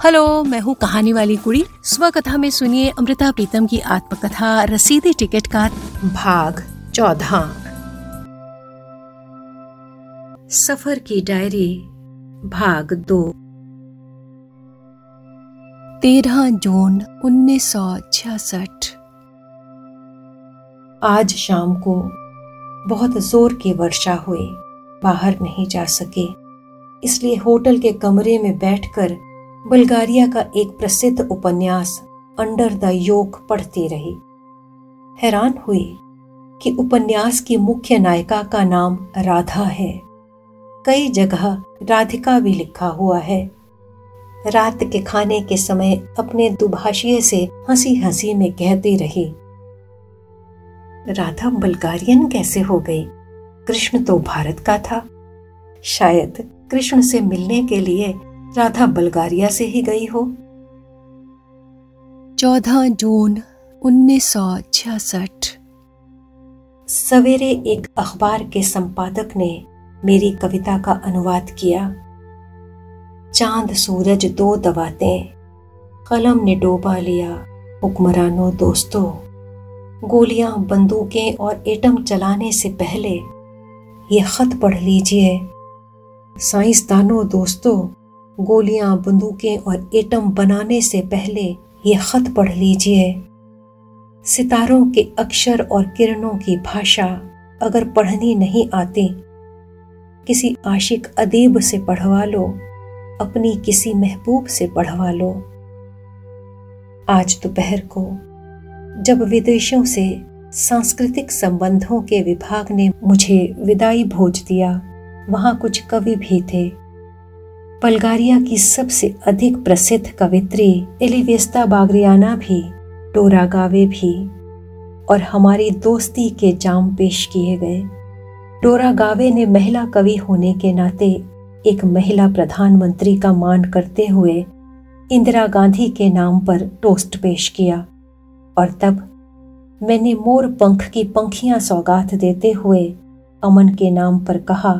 Hello, मैं हूँ कहानी वाली कुड़ी। स्व कथा में सुनिए अमृता प्रीतम की आत्मकथा, रसीदी टिकट का भाग चौदह। सफ़र की डायरी, भाग दो। तेरह जून उन्नीस सौ छियासठ। आज शाम को बहुत ज़ोर की वर्षा हुई, बाहर नहीं जा सके, इसलिए होटल के कमरे में बैठकर बल्गारिया का एक प्रसिद्ध उपन्यास अंडर द योक पढ़ती रही। हैरान हुई कि उपन्यास की मुख्य नायिका का नाम राधा है। कई जगह राधिका भी लिखा हुआ है। रात के खाने के समय अपने दुभाषिए से हँसी हँसी में कहती रही, राधा, बल्गारियन कैसे हो गई? कृष्ण तो भारत का था। शायद कृष्ण से मिलने के लिए राधा बल्गारिया से ही गई हो। चौदह जून उन्नीस सौ छियासठ। सवेरे एक अखबार के संपादक ने मेरी कविता का अनुवाद किया। चाँद सूरज दो दबाते कलम ने डोबा लिया हुक्मरानों दोस्तों। गोलियाँ बंदूकें और एटम चलाने से पहले ये खत पढ़ लीजिए। साइंसदानों दोस्तों गोलियाँ, बंदूकें और एटम बनाने से पहले ये खत पढ़ लीजिए। सितारों के अक्षर और किरणों की भाषा अगर पढ़नी नहीं आती, किसी आशिक अदीब से पढ़वा लो, अपनी किसी महबूब से पढ़वा लो। आज दोपहर को, जब विदेशों से सांस्कृतिक संबंधों के विभाग ने मुझे विदाई भोज दिया, वहाँ कुछ कवि भी थे। बल्गारिया की सबसे अधिक प्रसिद्ध कवित्री एलिवेस्ता बागरियाना भी टोरा गावे भी, और हमारी दोस्ती के जाम पेश किए गए। टोरा गावे ने महिला कवि होने के नाते एक महिला प्रधानमंत्री का मान करते हुए इंदिरा गांधी के नाम पर टोस्ट पेश किया, और तब मैंने मोर पंख की पंखियाँ सौगात देते हुए अमन के नाम पर कहा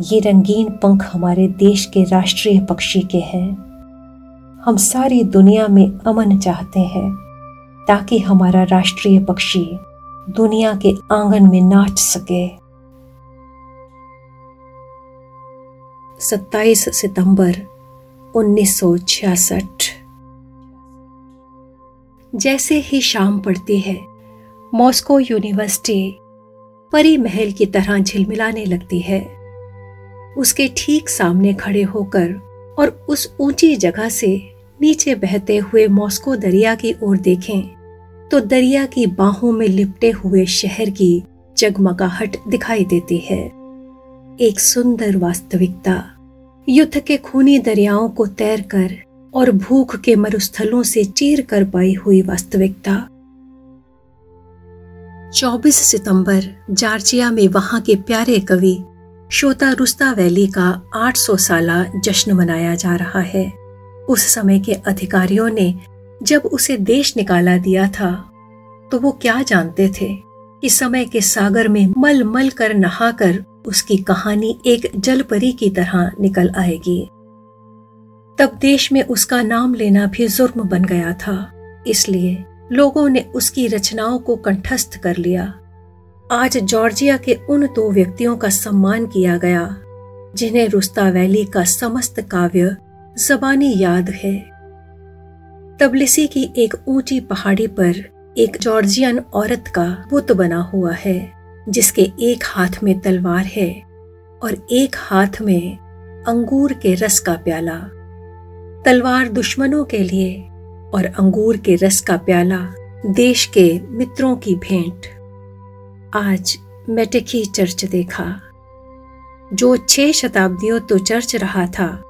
ये रंगीन पंख हमारे देश के राष्ट्रीय पक्षी के हैं। हम सारी दुनिया में अमन चाहते हैं ताकि हमारा राष्ट्रीय पक्षी दुनिया के आँगन में नाच सके। 27 सितंबर 1966 जैसे ही शाम पड़ती है, मॉस्को यूनिवर्सिटी परी महल की तरह झिलमिलाने लगती है। उसके ठीक सामने खड़े होकर और उस ऊँची जगह से नीचे बहते हुए मॉस्को दरिया की ओर देखें तो दरिया की बाहों में लिपटे हुए शहर की जगमगाहट दिखाई देती है। एक सुंदर वास्तविकता, युद्ध के खूनी दरियाओं को तैर कर और भूख के मरुस्थलों से चीर कर पाई हुई वास्तविकता। 24 सितंबर, जार्जिया में वहाँ के प्यारे कवि शोता रुस्ता वैली का 800 साल जश्न मनाया जा रहा है। उस समय के अधिकारियों ने जब उसे देश निकाला दिया था तो वो क्या जानते थे कि समय के सागर में मल मल कर नहाकर उसकी कहानी एक जलपरी की तरह निकल आएगी। तब देश में उसका नाम लेना भी जुर्म बन गया था, इसलिए लोगों ने उसकी रचनाओं को कंठस्थ कर लिया। आज जॉर्जिया के उन दो व्यक्तियों का सम्मान किया गया, जिन्हें रुस्ता वैली का समस्त काव्य जबानी याद है। तबलिसी की एक ऊँची पहाड़ी पर एक जॉर्जियन औरत का बुत बना हुआ है, जिसके एक हाथ में तलवार है और एक हाथ में अंगूर के रस का प्याला। तलवार दुश्मनों के लिए और अंगूर के रस का प्याला देश के मित्रों की भेंट। आज मेटेकी चर्च देखा। जो छह शताब्दियों तो चर्च रहा था,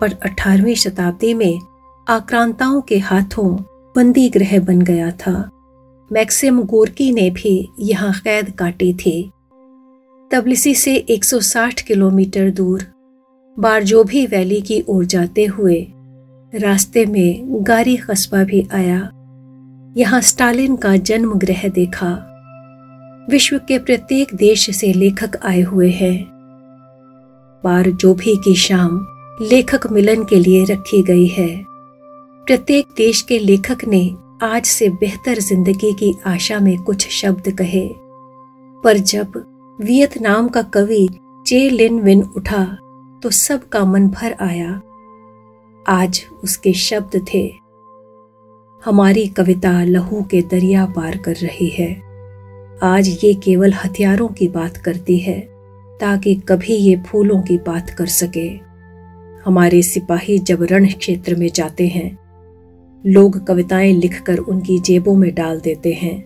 पर अठारहवीं शताब्दी में आक्रांताओं के हाथों बंदी ग्रह बन गया था। मैक्सिम गोरकी ने भी यहाँ कैद काटी थी। तबलिसी से 160 किलोमीटर दूर बारजोभी वैली की ओर जाते हुए रास्ते में गारी कस्बा भी आया। यहाँ स्टालिन का जन्म ग्रह देखा। विश्व के प्रत्येक देश से लेखक आए हुए हैं। बार जो भी की शाम लेखक मिलन के लिए रखी गई है। प्रत्येक देश के लेखक ने आज से बेहतर ज़िंदगी की आशा में कुछ शब्द कहे। पर जब वियतनाम का कवि चे लिन विन उठा तो सबका मन भर आया। आज उसके शब्द थे, हमारी कविता लहू के दरिया पार कर रही है। आज ये केवल हथियारों की बात करती है, ताकि कभी ये फूलों की बात कर सके। हमारे सिपाही जब रण क्षेत्र में जाते हैं, लोग कविताएँ लिखकर उनकी जेबों में डाल देते हैं।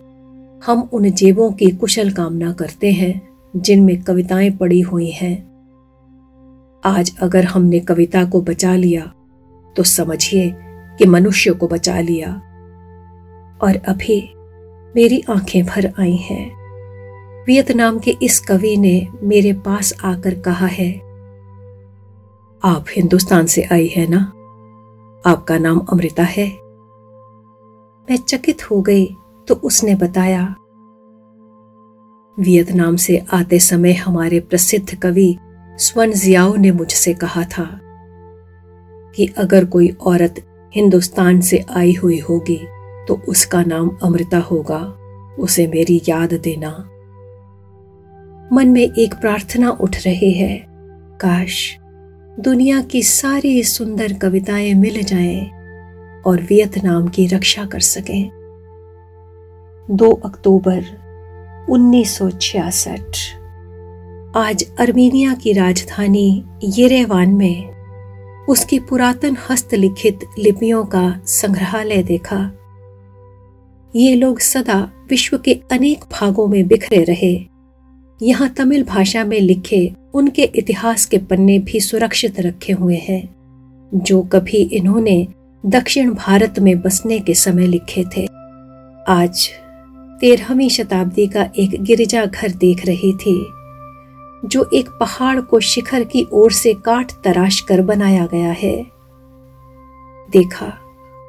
हम उन जेबों की कुशल कामना करते हैं, जिनमें कविताएँ पड़ी हुई हैं। आज अगर हमने कविता को बचा लिया तो समझिए कि मनुष्य को बचा लिया। और अभी मेरी आँखें भर आई हैं। वियतनाम के इस कवि ने मेरे पास आकर कहा है, आप हिंदुस्तान से आई है ना? आपका नाम अमृता है? मैं चकित हो गई तो उसने बताया, वियतनाम से आते समय हमारे प्रसिद्ध कवि स्वन जियाओ ने मुझसे कहा था कि अगर कोई औरत हिंदुस्तान से आई हुई होगी तो उसका नाम अमृता होगा। उसे मेरी याद देना। मन में एक प्रार्थना उठ रही है। काश दुनिया की सारी सुंदर कविताएँ मिल जाएँ और वियतनाम की रक्षा कर सकें। 2 अक्टूबर 1966 आज अर्मीनिया की राजधानी येरेवान में उसकी पुरातन हस्तलिखित लिपियों का संग्रहालय देखा। ये लोग सदा विश्व के अनेक भागों में बिखरे रहे। यहाँ तमिल भाषा में लिखे उनके इतिहास के पन्ने भी सुरक्षित रखे हुए हैं, जो कभी इन्होंने दक्षिण भारत में बसने के समय लिखे थे। आज तेरहवीं शताब्दी का एक गिरजा घर देख रही थी, जो एक पहाड़ को शिखर की ओर से काट तराश कर बनाया गया है। देखा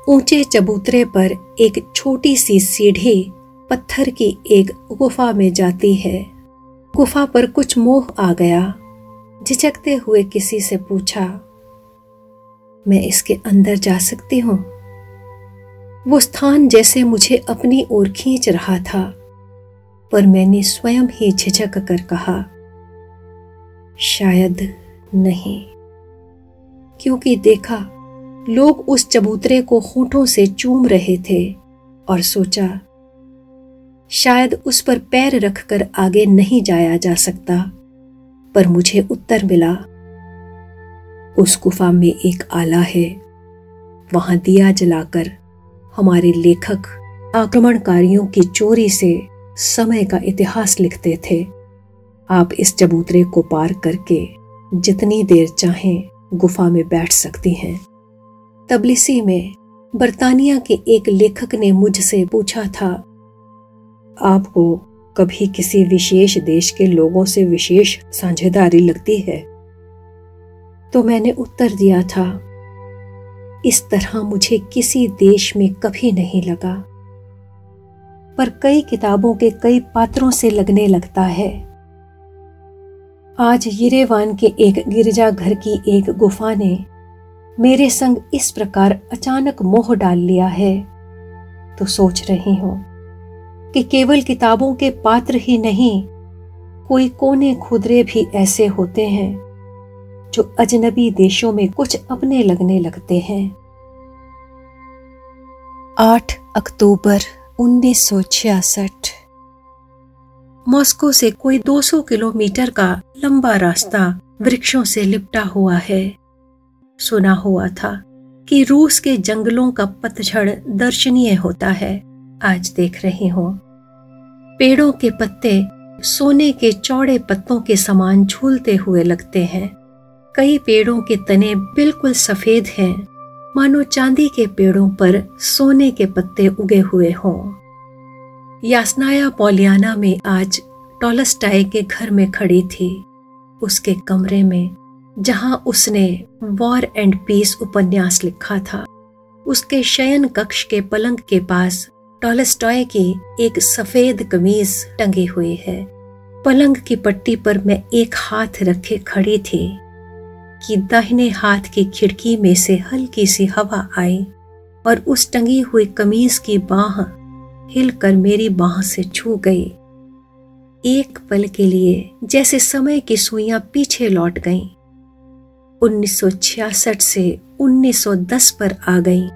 ऊँचे चबूतरे पर एक छोटी सी सीढ़ी पत्थर की एक गुफा में जाती है। गुफा पर कुछ मोह आ गया। झिझकते हुए किसी से पूछा, मैं इसके अंदर जा सकती हूँ? वो स्थान जैसे मुझे अपनी ओर खींच रहा था, पर मैंने स्वयं ही झिझक कर कहा, शायद नहीं, क्योंकि देखा लोग उस चबूतरे को होठों से चूम रहे थे और सोचा, शायद उस पर पैर रखकर आगे नहीं जाया जा सकता, पर मुझे उत्तर मिला। उस गुफा में एक आला है। वहाँ दिया जलाकर हमारे लेखक आक्रमणकारियों की चोरी से समय का इतिहास लिखते थे। आप इस चबूतरे को पार करके जितनी देर चाहें गुफा में बैठ सकती हैं। तबलिसी में बर्तानिया के एक लेखक ने मुझसे पूछा था, आपको कभी किसी विशेष देश के लोगों से विशेष साझेदारी लगती है? तो मैंने उत्तर दिया था, इस तरह मुझे किसी देश में कभी नहीं लगा। पर कई किताबों के कई पात्रों से लगने लगता है। आज यरेवान के एक गिरजाघर की एक गुफा ने मेरे संग इस प्रकार अचानक मोह डाल लिया है। तो सोच रही हूँ कि केवल किताबों के पात्र ही नहीं, कोई कोने खुदरे भी ऐसे होते हैं जो अजनबी देशों में कुछ अपने लगने लगते हैं। 8 अक्टूबर उन्नीस सौ छियासठ। मॉस्को से कोई 200 किलोमीटर का लंबा रास्ता वृक्षों से लिपटा हुआ है। सुना हुआ था कि रूस के जंगलों का पतझड़ दर्शनीय होता है। आज देख रही हूँ। पेड़ों के पत्ते सोने के चौड़े पत्तों के समान झूलते हुए लगते हैं। कई पेड़ों के तने बिल्कुल सफ़ेद हैं। मानो चांदी के पेड़ों पर सोने के पत्ते उगे हुए हों। यासनाया पोलियाना में आज टॉलस्टाई के घर में खड़ी थी। उसके कमरे में जहाँ उसने वॉर एंड पीस उपन्यास लिखा था उसके शयन कक्ष के पलंग के पास टॉलस्टॉय की एक सफ़ेद कमीज टंगी हुई है पलंग की पट्टी पर मैं एक हाथ रखे खड़ी थी कि दाहिने हाथ की खिड़की में से हल्की सी हवा आई और उस टंगी हुई कमीज की बाह हिलकर मेरी बाह से छू गई एक पल के लिए जैसे समय की सुइयाँ पीछे लौट गईं। 1966 से 1910 पर आ गई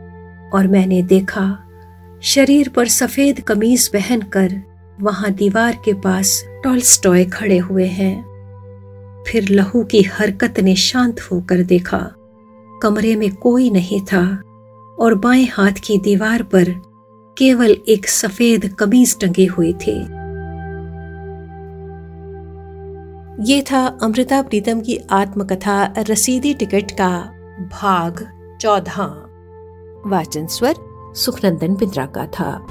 और मैंने देखा, शरीर पर सफ़ेद कमीज पहनकर वहाँ दीवार के पास टॉलस्टॉय खड़े हुए हैं। फिर लहू की हरकत ने शांत होकर देखा, कमरे में कोई नहीं था और बाएँ हाथ की दीवार पर केवल एक सफ़ेद कमीज टंगी हुई थी। ये था अमृता प्रीतम की आत्मकथा रसीदी टिकट का भाग चौदह। वाचन स्वर सुखनंदन बिंद्रा का था।